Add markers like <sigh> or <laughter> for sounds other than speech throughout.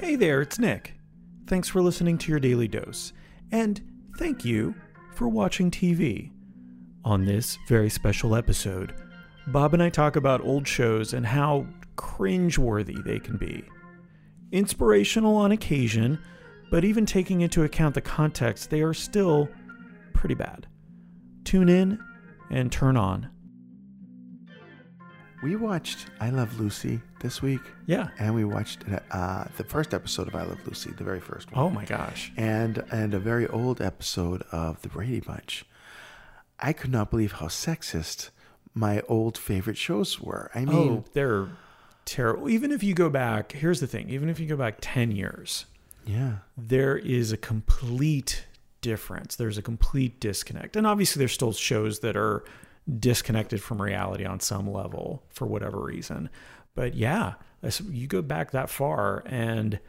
Hey there, it's Nick. Thanks for listening to your daily dose. And thank you for watching TV. On this very special episode, Bob and I talk about old shows and how cringeworthy they can be. Inspirational on occasion, but even taking into account the context, they are still pretty bad. Tune in and turn on. We watched I Love Lucy this week, Yeah. and we watched uh, the first episode of I Love Lucy, the very first one, Oh my gosh. and and a very old episode of The Brady Bunch. I could not believe how sexist my old favorite shows were. I mean, Oh, they're terrible. Even if you go back, here's the thing even if you go back 10 years, yeah, there is a complete difference. There's a complete disconnect. And obviously, there's still shows that are disconnected from reality on some level for whatever reason. But yeah, you go back that far and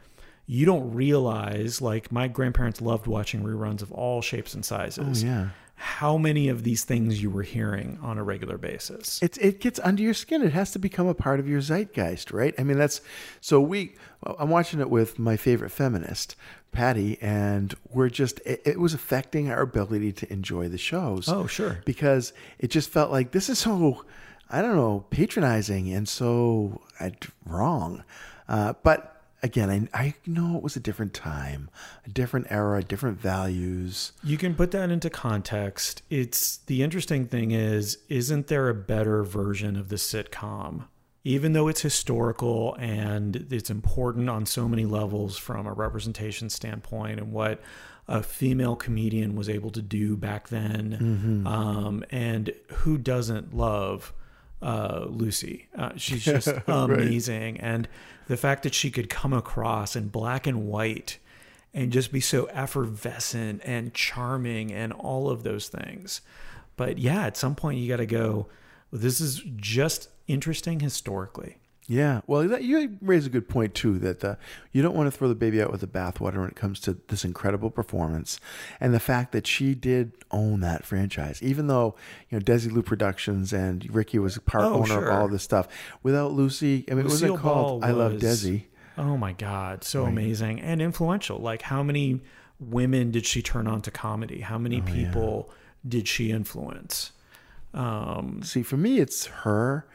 you don't realize, like, my grandparents loved watching reruns of all shapes and sizes. Oh, yeah. How many of these things you were hearing on a regular basis. It it gets under your skin. It has to become a part of your zeitgeist, right? I mean, that's so we. I'm watching it with my favorite feminist, Patty, and we're just. It, it was affecting our ability to enjoy the shows. Oh, sure. because it just felt like this is so. I don't know, patronizing and so uh, wrong. Uh, but again, I, I know it was a different time, a different era, different values. You can put that into context. It's the interesting thing is, isn't there a better version of the sitcom? Even though it's historical and it's important on so many levels from a representation standpoint and what a female comedian was able to do back then, um, and who doesn't love uh, Lucy? Uh, she's <laughs> just amazing, and the fact that she could come across in black and white and just be so effervescent and charming and all of those things. But yeah, at some point you got to go, this is just interesting historically. Yeah, well, that, you raise a good point too. That uh, you don't want to throw the baby out with the bathwater when it comes to this incredible performance, and the fact that she did own that franchise, even though you know Desilu Productions and Ricky was part Oh, owner sure. of all this stuff. Without Lucy, I mean, it wasn't called Ball "I Love Desi." Oh my God, so amazing and influential. Like, how many women did she turn on to comedy? How Oh, many people did she influence? Um, See, for me, it's her,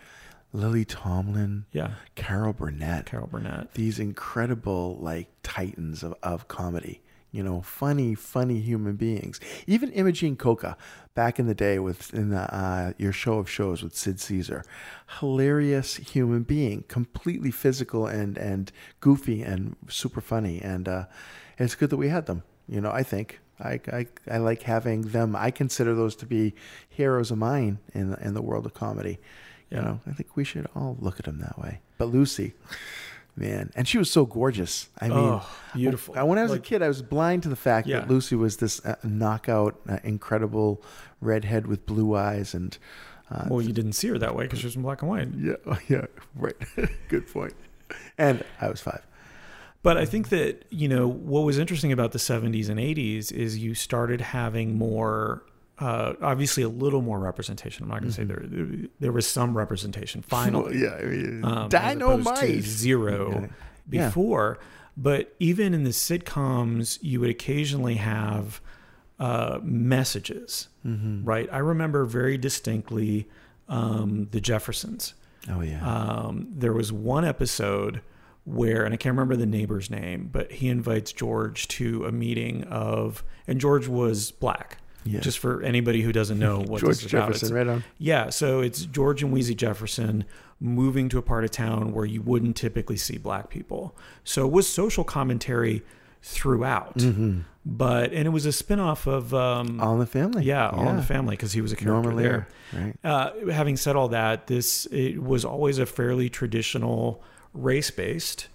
Lily Tomlin, yeah, Carol Burnett, Carol Burnett. these incredible like titans of, of comedy. You know funny funny human beings. Even imogene coca back in the day with in the, uh, your show of shows with sid caesar. Hilarious human being. Completely physical and and goofy and super funny. And uh, it's good that we had them. You know i think. I, I, I like having them. I consider those to be heroes of mine in in the world of comedy. You know, I think we should all look at them that way. But Lucy, man, and she was so gorgeous. I mean, Oh, beautiful. When I was Like- a kid, I was blind to the fact Yeah. that Lucy was this uh, knockout, uh, incredible redhead with blue eyes, and uh, Well, you didn't see her that way because she was in black and white. yeah, <laughs> yeah, right. <laughs> Good point. And I was five. But I think that, you know, what was interesting about the 70s and 80s is you started having more, uh, obviously a little more representation. I'm not going to say there, there was some representation finally. <laughs> yeah, I mean, um, as opposed to dynamite. Zero Okay. Yeah. before. But even in the sitcoms, you would occasionally have uh, messages, Mm-hmm. right? I remember very distinctly um, the Jeffersons. Oh yeah. Um, there was one episode where, and I can't remember the neighbor's name, but he invites George to a meeting of, and George was black. Yeah. Just for anybody who doesn't know <laughs> what George this is. Jefferson, It's- right on. Yeah, so it's George and Weezy Jefferson moving to a part of town where you wouldn't typically see black people. So it was social commentary throughout. Mm-hmm. But and it was a spin-off of um, All in the Family. yeah, All in the Family because he was a character Norman there. Right? Uh, having said all that, this it was always a fairly traditional race-based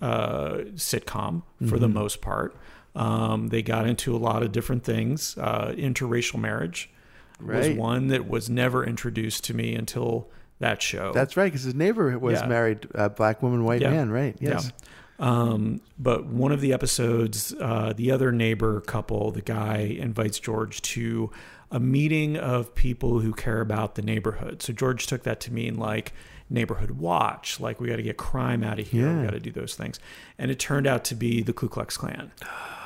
uh, sitcom for the most part. Um, they got into a lot of different things. Uh, interracial marriage was one that was never introduced to me until that show. That's right, because his neighbor was Yeah. married, uh, black woman, white Yeah. man, right? Yes. Yeah. Um, but one of the episodes, uh, the other neighbor couple, the guy invites George to a meeting of people who care about the neighborhood. So George took that to mean like neighborhood watch. Like we got to get crime out of here. We Yeah. got to do those things. And it turned out to be the Ku Klux Klan. <gasps> <gasps>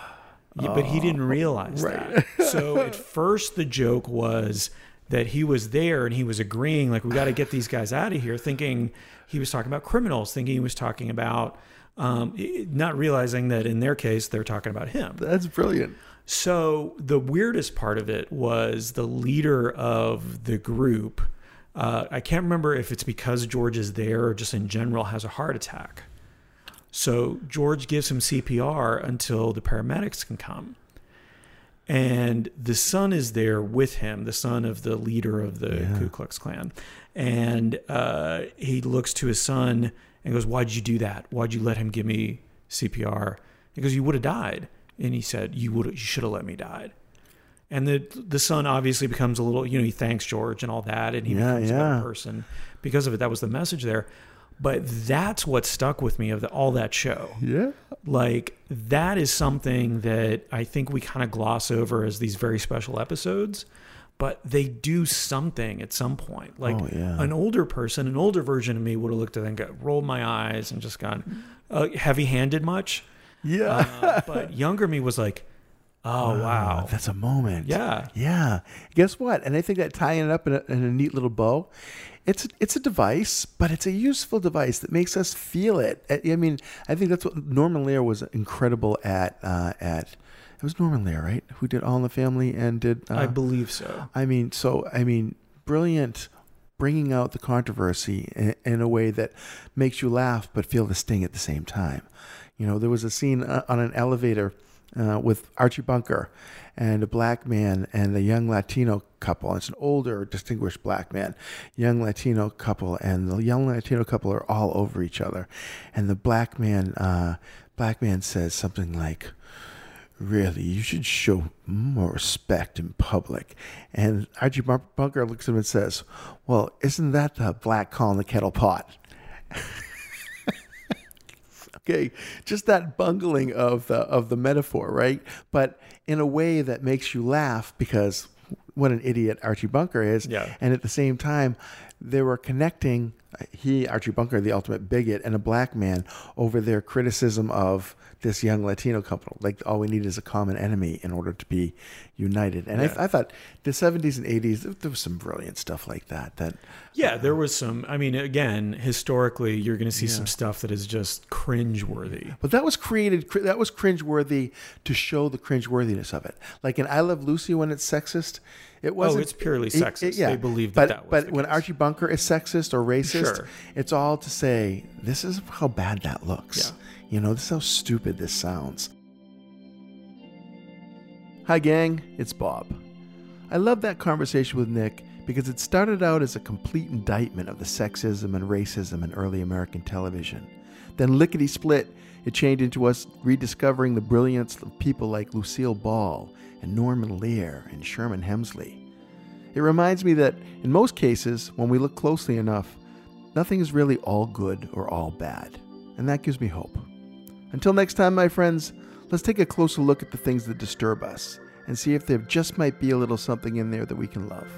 Yeah, but he didn't realize that. <laughs> So at first the joke was that he was there and he was agreeing like we got to get these guys out of here, thinking he was talking about criminals, thinking he was talking about um, not realizing that in their case they're talking about him. That's brilliant. So the weirdest part of it was the leader of the group. Uh, I can't remember if it's because George is there or just in general has a heart attack. So George gives him CPR until the paramedics can come. And the son is there with him, the son of the leader of the Yeah. Ku Klux Klan. And uh, he looks to his son and goes, Why'd you do that? Why'd you let him give me CPR? He goes, You would have died. And he said, You would you should have let me die. And the the son obviously becomes a little, you know, he thanks George and all that, and he Yeah, becomes a better person because of it. That was the message there. But that's what stuck with me of the, all that show Yeah. like that is something that I think we kind of gloss over as these very special episodes, but they do something at some point. Like Oh, yeah. an older person, an older version of me would have looked at it and got, rolled my eyes and just gone uh, heavy-handed much. Yeah. Uh, but younger me was like, oh wow, That's a moment. yeah, Yeah. Guess what? And I think that tying it up in a, in a neat little bow, it's it's a device, but it's a useful device that makes us feel it. I mean, I think that's what Norman Lear was incredible at. Uh, at it was Norman Lear, right? Who did All in the Family and did. Uh, I believe so. I mean, so I mean, brilliant, bringing out the controversy in, in a way that makes you laugh but feel the sting at the same time. You know, there was a scene uh, on an elevator uh, with Archie Bunker and a black man and a young Latino couple. It's an older, distinguished black man, young Latino couple, and the young Latino couple are all over each other. And the black man, uh, black man says something like, really, you should show more respect in public. And Archie Bunker looks at him and says, well, isn't that the black calling the kettle pot? <laughs> okay, just that bungling of the, of the metaphor, right? But in a way that makes you laugh because what an idiot Archie Bunker is. Yeah. And at the same time, they were connecting he, Archie Bunker, the ultimate bigot, and a black man over their criticism of this young Latino couple. Like all we need is a common enemy in order to be united. And Yeah. I, I thought the 70s and 80s, there- was some brilliant stuff like that. That Yeah, there was some. I mean, again, historically, you're going to see some stuff that is just cringeworthy. But that was created. cr- That was cringeworthy to show the cringeworthiness of it. Like in I Love Lucy, when it's sexist, it oh, wasn't. Oh, it's purely sexist. it- yeah, They believed but that that was but when case. Archie Bunker is sexist or racist, Sure. it's all to say this is how bad that looks. Yeah. You know, this is how stupid this sounds. Hi, gang. It's Bob. I love that conversation with Nick because it started out as a complete indictment of the sexism and racism in early American television. Then, lickety split, it changed into us rediscovering the brilliance of people like Lucille Ball and Norman Lear and Sherman Hemsley. It reminds me that in most cases, when we look closely enough, nothing is really all good or all bad. And that gives me hope. Until next time, my friends, let's take a closer look at the things that disturb us and see if there just might be a little something in there that we can love.